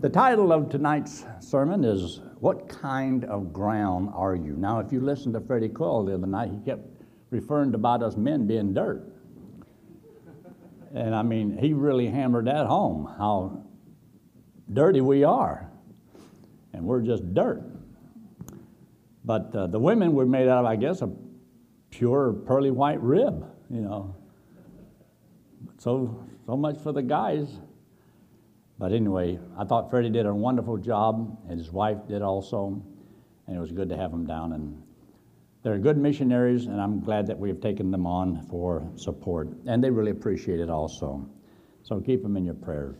The title of tonight's sermon is What Kind of Ground Are You? Now, if you listened to Freddie Coyle the other night, he kept referring to about us men being dirt. And I mean, he really hammered that home how dirty we are. And we're just dirt. But uh, the women were made out of, I guess, a pure pearly white rib, you know. So, so much for the guys. But anyway, I thought Freddie did a wonderful job, and his wife did also, and it was good to have them down. And they're good missionaries, and I'm glad that we have taken them on for support, and they really appreciate it also. So keep them in your prayers.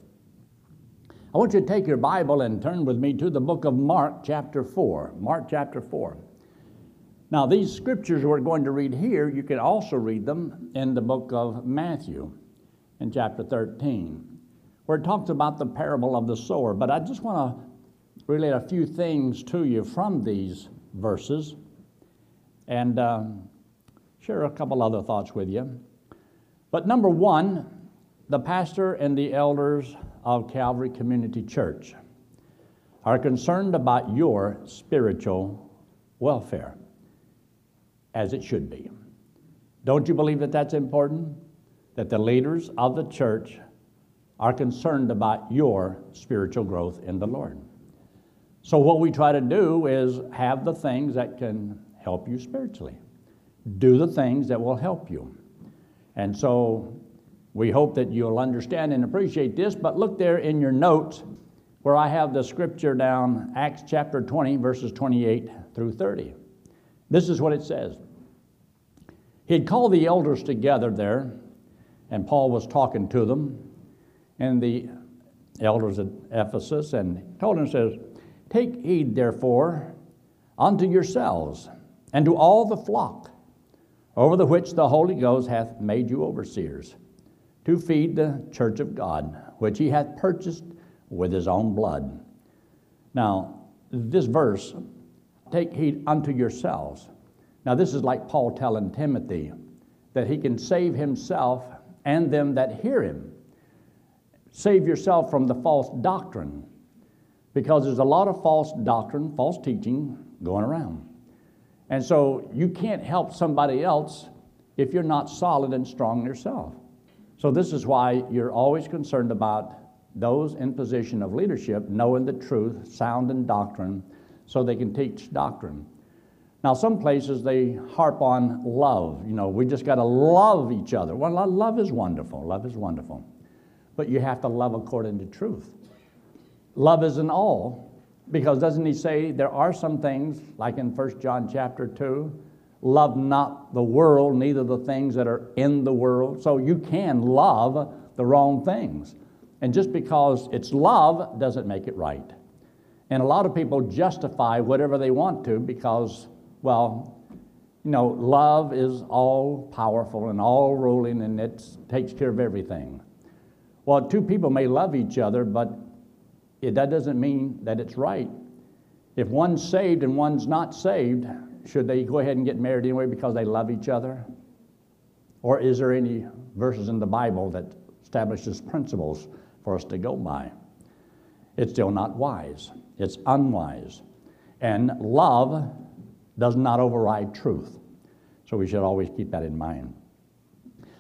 I want you to take your Bible and turn with me to the book of Mark, chapter 4. Mark, chapter 4. Now, these scriptures we're going to read here, you can also read them in the book of Matthew, in chapter 13 where it talks about the parable of the sower. But I just want to relate a few things to you from these verses and um, share a couple other thoughts with you. But number one, the pastor and the elders of Calvary Community Church are concerned about your spiritual welfare, as it should be. Don't you believe that that's important? That the leaders of the church are concerned about your spiritual growth in the Lord. So, what we try to do is have the things that can help you spiritually, do the things that will help you. And so, we hope that you'll understand and appreciate this, but look there in your notes where I have the scripture down, Acts chapter 20, verses 28 through 30. This is what it says. He had called the elders together there, and Paul was talking to them and the elders at Ephesus and told them, says, Take heed, therefore, unto yourselves and to all the flock over the which the Holy Ghost hath made you overseers, to feed the church of God, which he hath purchased with his own blood. Now, this verse, take heed unto yourselves. Now, this is like Paul telling Timothy that he can save himself and them that hear him save yourself from the false doctrine because there's a lot of false doctrine, false teaching going around. And so you can't help somebody else if you're not solid and strong yourself. So this is why you're always concerned about those in position of leadership knowing the truth, sound in doctrine, so they can teach doctrine. Now, some places they harp on love. You know, we just got to love each other. Well, love is wonderful. Love is wonderful but you have to love according to truth. Love isn't all, because doesn't he say there are some things, like in 1 John chapter 2, love not the world, neither the things that are in the world. So you can love the wrong things. And just because it's love doesn't make it right. And a lot of people justify whatever they want to because, well, you know, love is all powerful and all ruling and it takes care of everything. Well, two people may love each other, but it, that doesn't mean that it's right. If one's saved and one's not saved, should they go ahead and get married anyway because they love each other? Or is there any verses in the Bible that establishes principles for us to go by? It's still not wise. It's unwise. And love does not override truth. So we should always keep that in mind.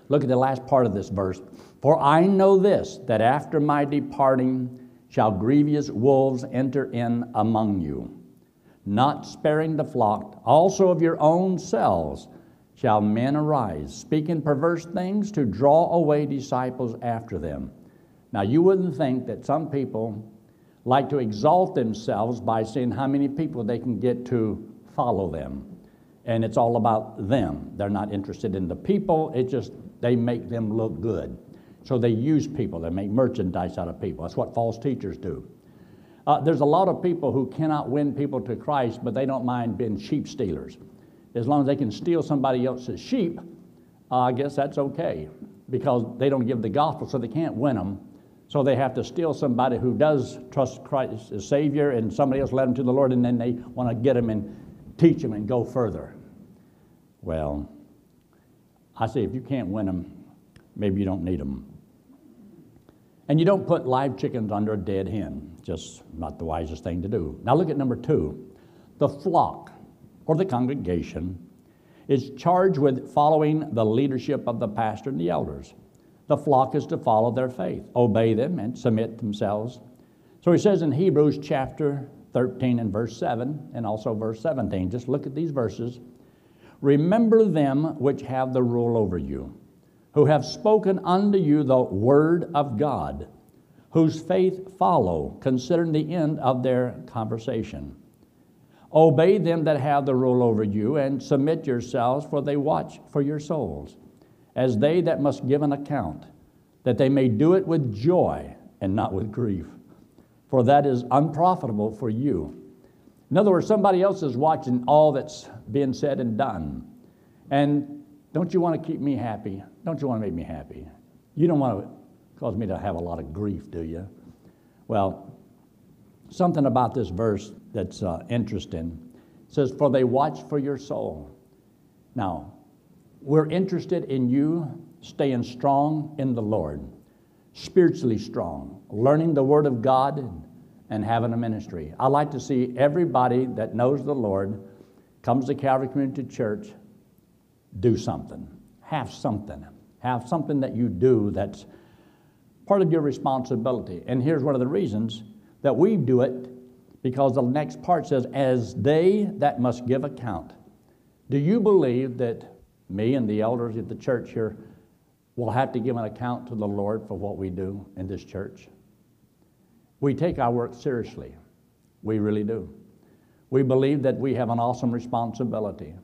Look at the last part of this verse. For I know this, that after my departing shall grievous wolves enter in among you, not sparing the flock. Also of your own selves shall men arise, speaking perverse things to draw away disciples after them. Now, you wouldn't think that some people like to exalt themselves by seeing how many people they can get to follow them. And it's all about them. They're not interested in the people, it just they make them look good. So they use people, they make merchandise out of people. That's what false teachers do. Uh, there's a lot of people who cannot win people to Christ, but they don't mind being sheep stealers. As long as they can steal somebody else's sheep, uh, I guess that's okay because they don't give the gospel, so they can't win them. So they have to steal somebody who does trust Christ as Savior, and somebody else led them to the Lord, and then they want to get them and teach them and go further. Well, I say if you can't win them, maybe you don't need them. And you don't put live chickens under a dead hen, just not the wisest thing to do. Now look at number two. The flock or the congregation is charged with following the leadership of the pastor and the elders. The flock is to follow their faith, obey them, and submit themselves. So he says in Hebrews chapter 13 and verse 7, and also verse 17, just look at these verses. Remember them which have the rule over you, who have spoken unto you the word of God, whose faith follow, considering the end of their conversation. Obey them that have the rule over you, and submit yourselves, for they watch for your souls, as they that must give an account, that they may do it with joy and not with grief, for that is unprofitable for you. In other words, somebody else is watching all that's being said and done. And don't you want to keep me happy? Don't you want to make me happy? You don't want to cause me to have a lot of grief, do you? Well, something about this verse that's uh, interesting. It says, For they watch for your soul. Now, we're interested in you staying strong in the Lord, spiritually strong, learning the Word of God and having a ministry. I like to see everybody that knows the Lord comes to Calvary Community Church do something, have something, have something that you do that's part of your responsibility. And here's one of the reasons that we do it because the next part says, As they that must give account. Do you believe that me and the elders at the church here will have to give an account to the Lord for what we do in this church? We take our work seriously. We really do. We believe that we have an awesome responsibility.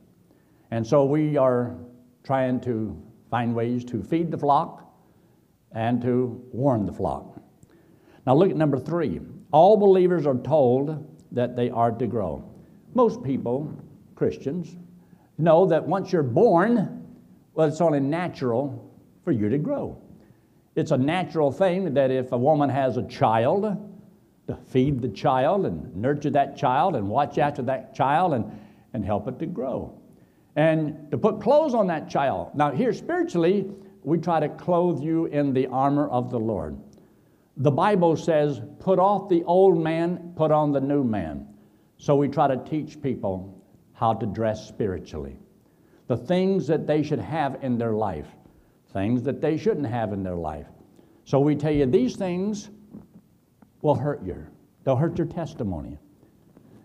And so we are trying to find ways to feed the flock and to warn the flock. Now look at number three all believers are told that they are to grow. Most people, Christians, know that once you're born, well, it's only natural for you to grow. It's a natural thing that if a woman has a child, to feed the child and nurture that child and watch after that child and, and help it to grow. And to put clothes on that child. Now, here spiritually, we try to clothe you in the armor of the Lord. The Bible says, put off the old man, put on the new man. So we try to teach people how to dress spiritually. The things that they should have in their life, things that they shouldn't have in their life. So we tell you these things will hurt you, they'll hurt your testimony.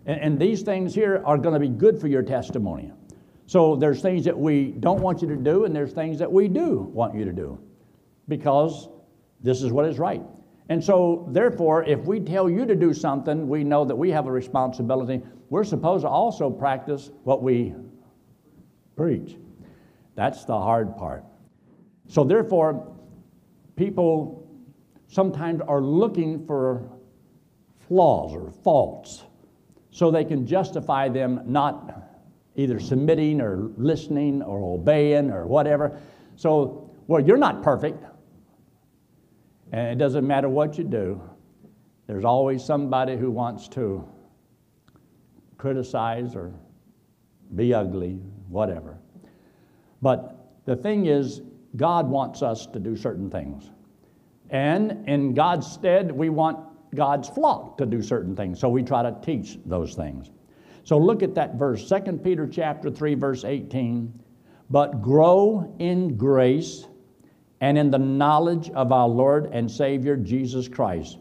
And, and these things here are going to be good for your testimony. So there's things that we don't want you to do, and there's things that we do want you to do because this is what is right. And so, therefore, if we tell you to do something, we know that we have a responsibility. We're supposed to also practice what we preach. That's the hard part. So, therefore, people sometimes are looking for flaws or faults so they can justify them not either submitting or listening or obeying or whatever. So, well, you're not perfect. And it doesn't matter what you do, there's always somebody who wants to criticize or be ugly, whatever. But the thing is, God wants us to do certain things. And in God's stead, we want God's flock to do certain things. So we try to teach those things. So look at that verse, 2 Peter chapter 3, verse 18. But grow in grace and in the knowledge of our Lord and Savior Jesus Christ.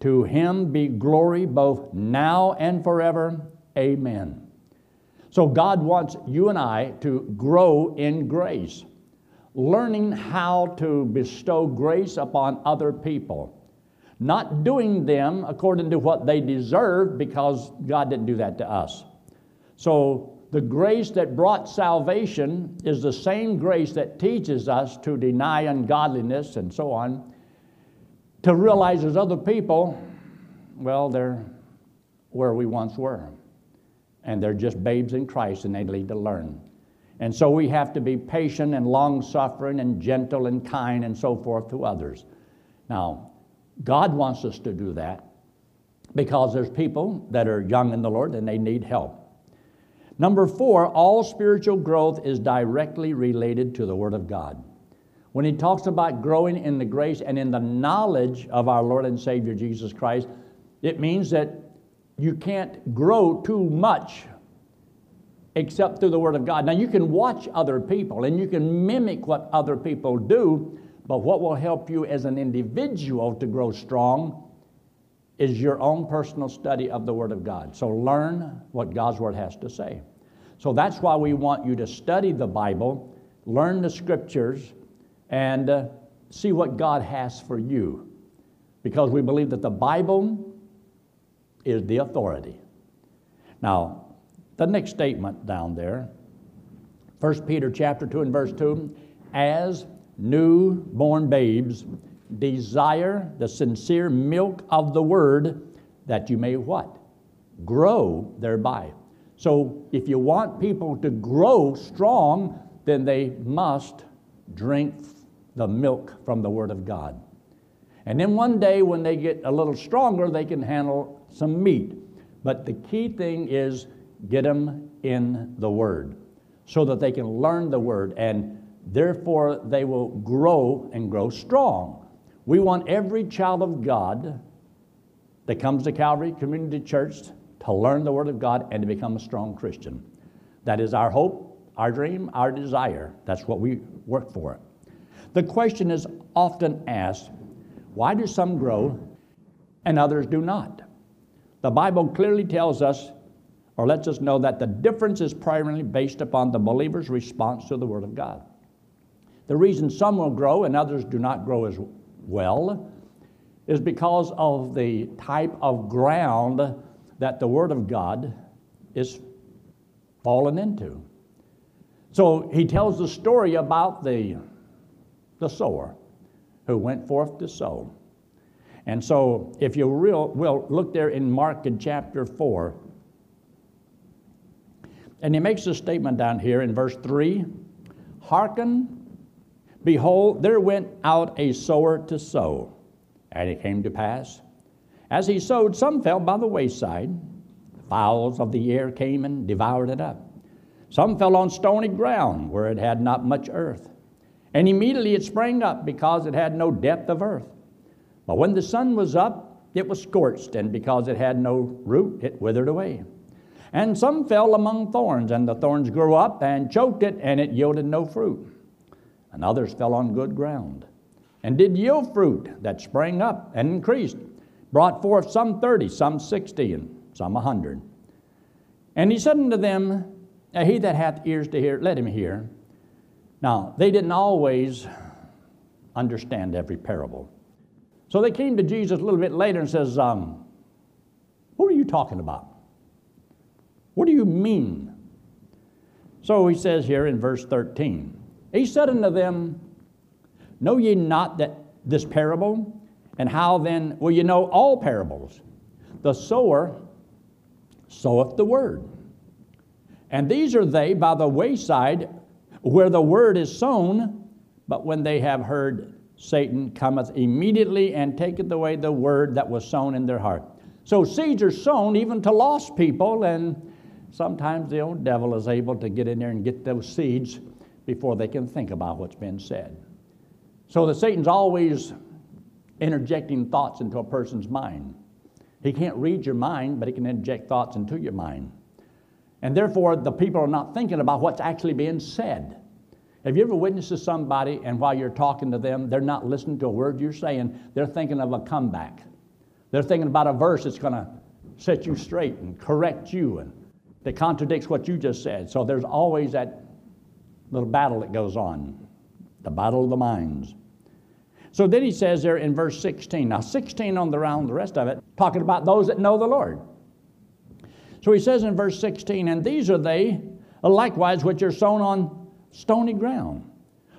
To him be glory both now and forever. Amen. So God wants you and I to grow in grace, learning how to bestow grace upon other people, not doing them according to what they deserve because God didn't do that to us. So the grace that brought salvation is the same grace that teaches us to deny ungodliness and so on, to realize as other people, well, they're where we once were. And they're just babes in Christ and they need to learn. And so we have to be patient and long suffering and gentle and kind and so forth to others. Now, God wants us to do that because there's people that are young in the Lord and they need help. Number four, all spiritual growth is directly related to the Word of God. when he talks about growing in the grace and in the knowledge of our Lord and Savior Jesus Christ, it means that you can't grow too much except through the Word of God. Now, you can watch other people and you can mimic what other people do, but what will help you as an individual to grow strong is your own personal study of the Word of God. So, learn what God's Word has to say. So, that's why we want you to study the Bible, learn the Scriptures, and uh, see what God has for you. Because we believe that the Bible is the authority. Now, the next statement down there, 1 Peter chapter 2 and verse 2, as newborn babes, desire the sincere milk of the word that you may what? Grow thereby. So if you want people to grow strong, then they must drink the milk from the Word of God. And then one day when they get a little stronger, they can handle some meat. But the key thing is get them in the Word so that they can learn the Word and therefore they will grow and grow strong. We want every child of God that comes to Calvary Community Church to learn the Word of God and to become a strong Christian. That is our hope, our dream, our desire. That's what we work for. The question is often asked why do some grow and others do not? The Bible clearly tells us or lets us know that the difference is primarily based upon the believer's response to the Word of God. The reason some will grow and others do not grow as well is because of the type of ground that the Word of God is fallen into. So he tells the story about the the sower who went forth to sow. And so, if you real, will look there in Mark in chapter 4, and he makes a statement down here in verse 3 Hearken, behold, there went out a sower to sow. And it came to pass, as he sowed, some fell by the wayside. Fowls of the air came and devoured it up. Some fell on stony ground where it had not much earth. And immediately it sprang up because it had no depth of earth. But when the sun was up, it was scorched, and because it had no root, it withered away. And some fell among thorns, and the thorns grew up and choked it, and it yielded no fruit. And others fell on good ground, and did yield fruit that sprang up and increased, brought forth some thirty, some sixty, and some a hundred. And he said unto them, He that hath ears to hear, let him hear. Now, they didn't always understand every parable. So they came to Jesus a little bit later and says, um, What are you talking about? What do you mean? So he says here in verse 13, He said unto them, Know ye not that this parable? And how then will you know all parables? The sower soweth the word. And these are they by the wayside where the word is sown, but when they have heard, Satan cometh immediately and taketh away the word that was sown in their heart. So seeds are sown even to lost people, and sometimes the old devil is able to get in there and get those seeds before they can think about what's been said. So the Satan's always interjecting thoughts into a person's mind. He can't read your mind, but he can inject thoughts into your mind. And therefore, the people are not thinking about what's actually being said. Have you ever witnessed to somebody and while you're talking to them, they're not listening to a word you're saying, they're thinking of a comeback. They're thinking about a verse that's going to set you straight and correct you and that contradicts what you just said. So there's always that little battle that goes on the battle of the minds. So then he says there in verse 16, now 16 on the round, the rest of it, talking about those that know the Lord. So he says in verse 16, And these are they likewise which are sown on stony ground,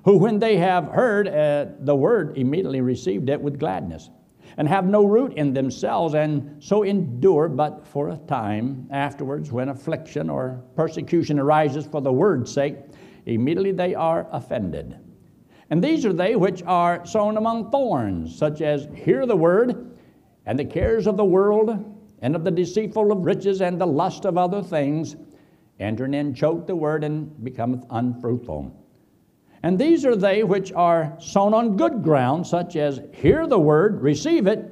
who when they have heard uh, the word immediately received it with gladness, and have no root in themselves, and so endure but for a time. Afterwards, when affliction or persecution arises for the word's sake, immediately they are offended. And these are they which are sown among thorns, such as hear the word, and the cares of the world and of the deceitful of riches and the lust of other things, enter in, choke the word, and becometh unfruitful. And these are they which are sown on good ground, such as hear the word, receive it,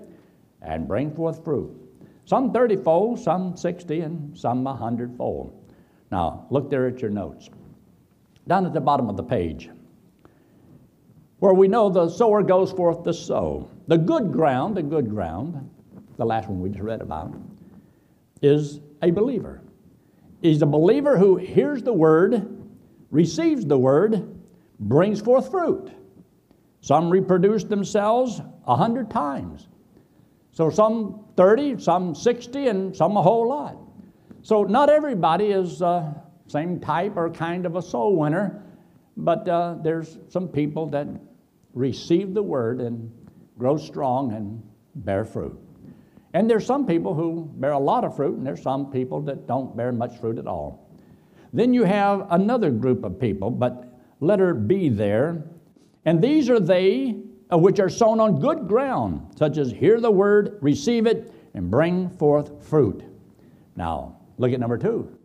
and bring forth fruit. Some 30 fold, some 60, and some 100 fold. Now, look there at your notes. Down at the bottom of the page, where we know the sower goes forth to sow. The good ground, the good ground, the last one we just read about, is a believer. He's a believer who hears the word, receives the word, brings forth fruit. Some reproduce themselves a hundred times. So some 30, some 60, and some a whole lot. So not everybody is uh, same type or kind of a soul winner, but uh, there's some people that receive the word and grow strong and bear fruit. And there's some people who bear a lot of fruit, and there's some people that don't bear much fruit at all. Then you have another group of people, but letter be there. And these are they uh, which are sown on good ground, such as hear the word, receive it, and bring forth fruit. Now, look at number two.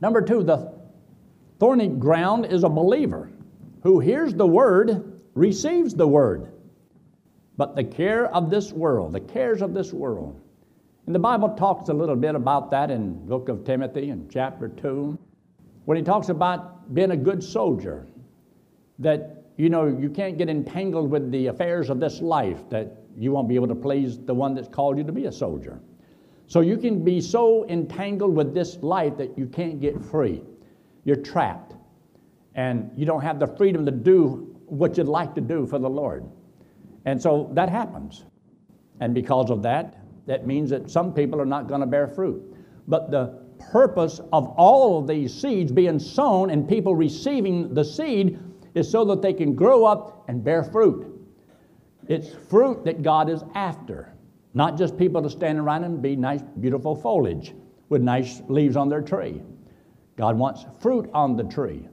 Number two, the thorny ground is a believer who hears the word, receives the word. But the care of this world, the cares of this world. And the Bible talks a little bit about that in book of Timothy in chapter 2 when he talks about being a good soldier, that you know you can't get entangled with the affairs of this life, that you won't be able to please the one that's called you to be a soldier. So you can be so entangled with this life that you can't get free. You're trapped. And you don't have the freedom to do what you'd like to do for the Lord. And so that happens. And because of that, that means that some people are not going to bear fruit. But the purpose of all of these seeds being sown and people receiving the seed is so that they can grow up and bear fruit. It's fruit that God is after, not just people to stand around and be nice, beautiful foliage with nice leaves on their tree. God wants fruit on the tree.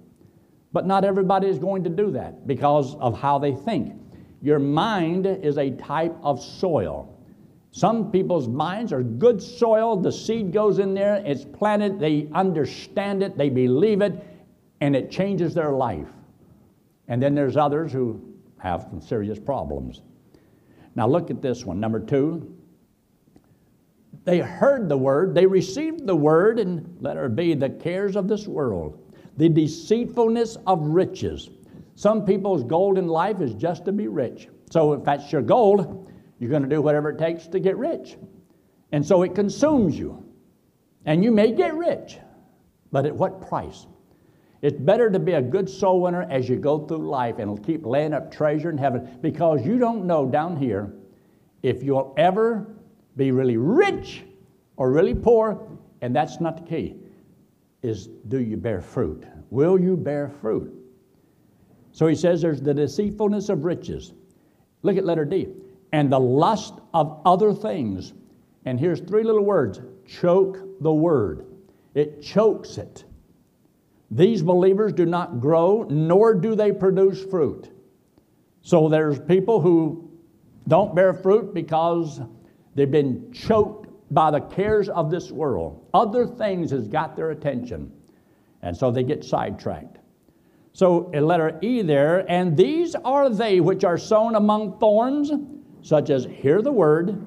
But not everybody is going to do that because of how they think. Your mind is a type of soil. Some people's minds are good soil. The seed goes in there, it's planted, they understand it, they believe it, and it changes their life. And then there's others who have some serious problems. Now look at this one, number two. They heard the word, they received the word, and letter be the cares of this world, the deceitfulness of riches. Some people's goal in life is just to be rich. So if that's your goal, you're going to do whatever it takes to get rich. And so it consumes you. And you may get rich, but at what price? It's better to be a good soul winner as you go through life and keep laying up treasure in heaven because you don't know down here if you'll ever be really rich or really poor, and that's not the key. Is do you bear fruit? Will you bear fruit? So he says there's the deceitfulness of riches. Look at letter D and the lust of other things. And here's three little words choke the word, it chokes it. These believers do not grow, nor do they produce fruit. So there's people who don't bear fruit because they've been choked by the cares of this world. Other things has got their attention. And so they get sidetracked. So in letter E there, and these are they which are sown among thorns such as hear the word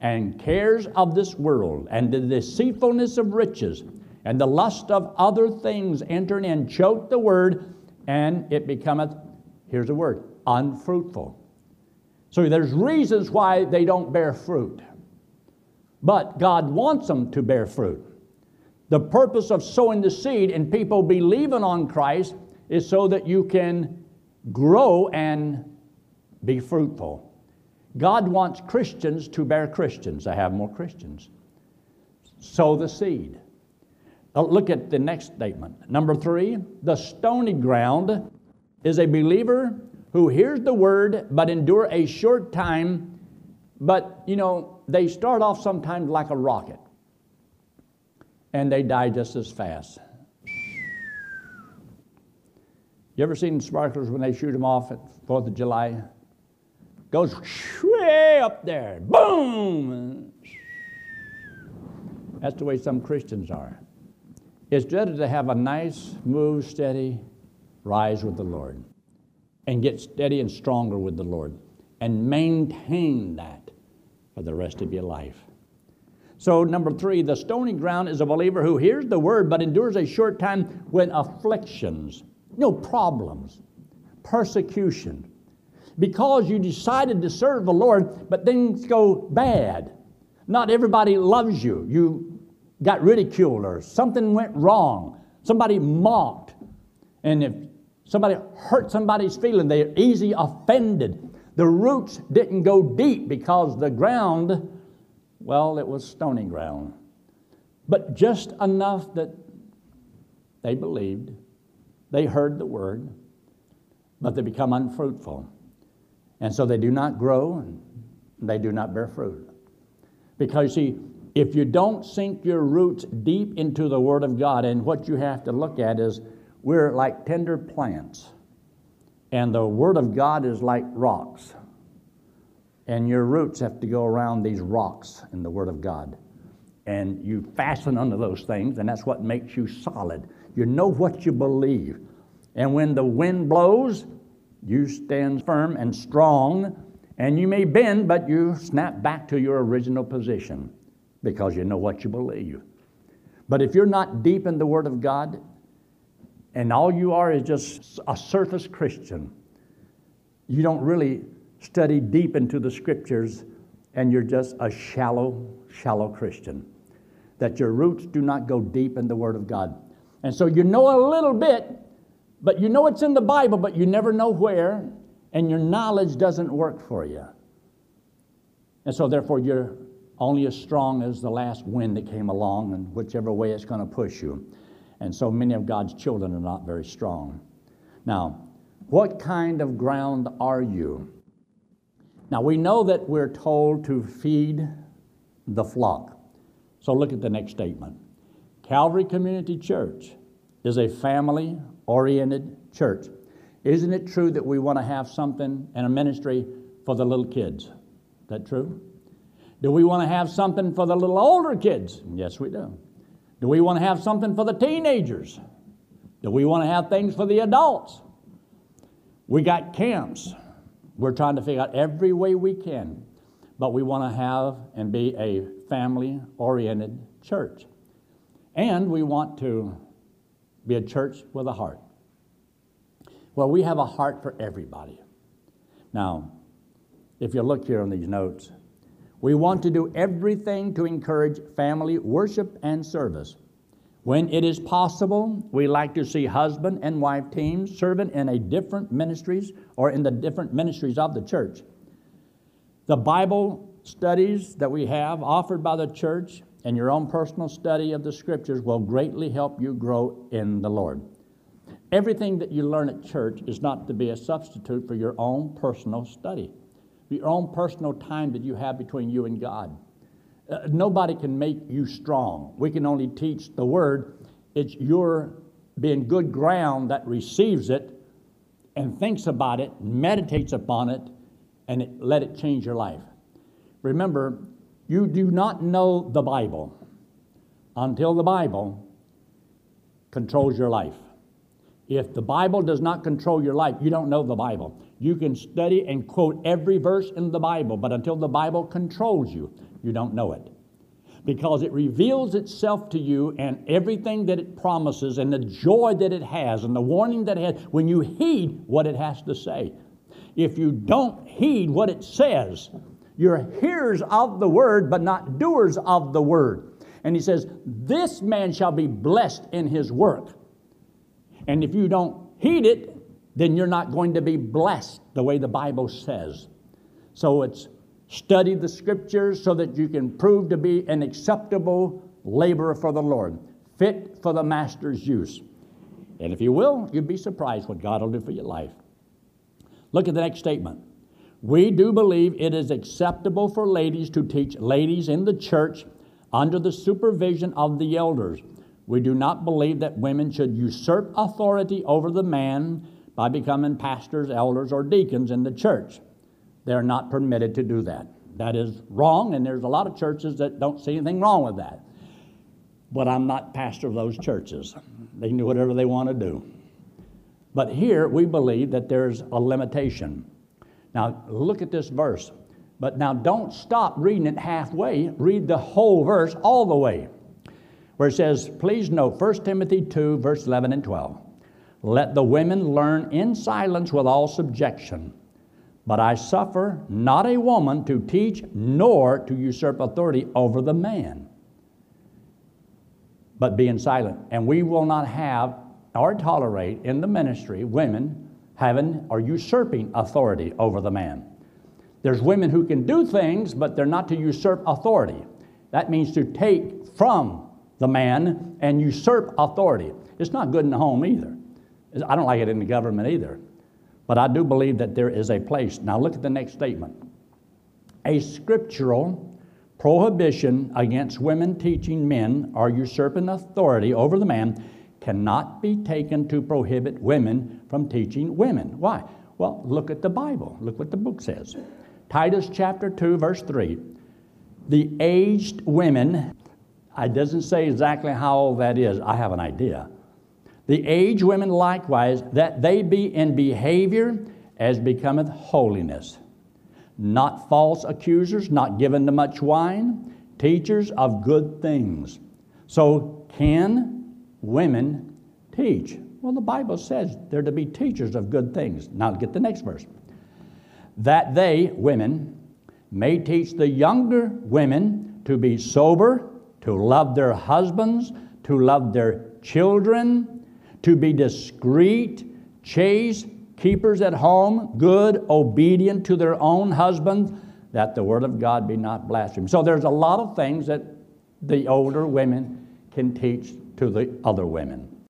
and cares of this world and the deceitfulness of riches and the lust of other things enter in, choke the word, and it becometh, here's the word, unfruitful. So there's reasons why they don't bear fruit. But God wants them to bear fruit. The purpose of sowing the seed and people believing on Christ is so that you can grow and be fruitful. God wants Christians to bear Christians, to have more Christians. Sow the seed. Look at the next statement. Number three, the stony ground is a believer who hears the word but endure a short time, but you know, they start off sometimes like a rocket and they die just as fast. You ever seen sparklers when they shoot them off at 4th of July? Goes way up there. Boom! That's the way some Christians are. It's better to have a nice, smooth, steady rise with the Lord and get steady and stronger with the Lord and maintain that for the rest of your life. So, number three, the stony ground is a believer who hears the word but endures a short time when afflictions, no problems, persecution, because you decided to serve the Lord, but things go bad. Not everybody loves you. You got ridiculed or something went wrong. Somebody mocked. And if somebody hurt somebody's feeling, they're easy offended. The roots didn't go deep because the ground, well, it was stony ground. But just enough that they believed, they heard the word, but they become unfruitful. And so they do not grow and they do not bear fruit. Because, see, if you don't sink your roots deep into the Word of God, and what you have to look at is we're like tender plants, and the Word of God is like rocks. And your roots have to go around these rocks in the Word of God. And you fasten onto those things, and that's what makes you solid. You know what you believe. And when the wind blows, you stand firm and strong, and you may bend, but you snap back to your original position because you know what you believe. But if you're not deep in the Word of God, and all you are is just a surface Christian, you don't really study deep into the Scriptures, and you're just a shallow, shallow Christian. That your roots do not go deep in the Word of God. And so you know a little bit, but you know it's in the Bible, but you never know where, and your knowledge doesn't work for you. And so, therefore, you're only as strong as the last wind that came along, and whichever way it's going to push you. And so, many of God's children are not very strong. Now, what kind of ground are you? Now, we know that we're told to feed the flock. So, look at the next statement Calvary Community Church is a family oriented church. Isn't it true that we want to have something and a ministry for the little kids? Is that true? Do we want to have something for the little older kids? Yes, we do. Do we want to have something for the teenagers? Do we want to have things for the adults? We got camps. We're trying to figure out every way we can, but we want to have and be a family oriented church. And we want to be a church with a heart. Well, we have a heart for everybody. Now, if you look here on these notes, we want to do everything to encourage family worship and service. When it is possible, we like to see husband and wife teams serving in a different ministries or in the different ministries of the church. The Bible studies that we have offered by the church and your own personal study of the scriptures will greatly help you grow in the Lord. Everything that you learn at church is not to be a substitute for your own personal study, your own personal time that you have between you and God. Uh, nobody can make you strong. We can only teach the word. It's your being good ground that receives it and thinks about it, meditates upon it, and it, let it change your life. Remember, you do not know the Bible until the Bible controls your life. If the Bible does not control your life, you don't know the Bible. You can study and quote every verse in the Bible, but until the Bible controls you, you don't know it. Because it reveals itself to you and everything that it promises and the joy that it has and the warning that it has when you heed what it has to say. If you don't heed what it says, you're hearers of the word, but not doers of the word. And he says, This man shall be blessed in his work. And if you don't heed it, then you're not going to be blessed the way the Bible says. So it's study the scriptures so that you can prove to be an acceptable laborer for the Lord, fit for the master's use. And if you will, you'd be surprised what God will do for your life. Look at the next statement. We do believe it is acceptable for ladies to teach ladies in the church under the supervision of the elders. We do not believe that women should usurp authority over the man by becoming pastors, elders, or deacons in the church. They're not permitted to do that. That is wrong, and there's a lot of churches that don't see anything wrong with that. But I'm not pastor of those churches. They can do whatever they want to do. But here we believe that there's a limitation. Now, look at this verse. But now don't stop reading it halfway. Read the whole verse all the way. Where it says, please note 1 Timothy 2, verse 11 and 12. Let the women learn in silence with all subjection. But I suffer not a woman to teach nor to usurp authority over the man, but being silent. And we will not have or tolerate in the ministry women having or usurping authority over the man. There's women who can do things, but they're not to usurp authority. That means to take from the man and usurp authority. It's not good in the home either. I don't like it in the government either. But I do believe that there is a place. Now look at the next statement. A scriptural prohibition against women teaching men or usurping authority over the man cannot be taken to prohibit women from teaching women. Why? Well, look at the Bible. Look what the book says. Titus chapter 2, verse 3. The aged women, it doesn't say exactly how old that is. I have an idea. The aged women likewise, that they be in behavior as becometh holiness, not false accusers, not given to much wine, teachers of good things. So, can women teach? Well, the Bible says they're to be teachers of good things. Now, get the next verse. That they, women, may teach the younger women to be sober, to love their husbands, to love their children, to be discreet, chaste, keepers at home, good, obedient to their own husbands, that the word of God be not blasphemed. So there's a lot of things that the older women can teach to the other women.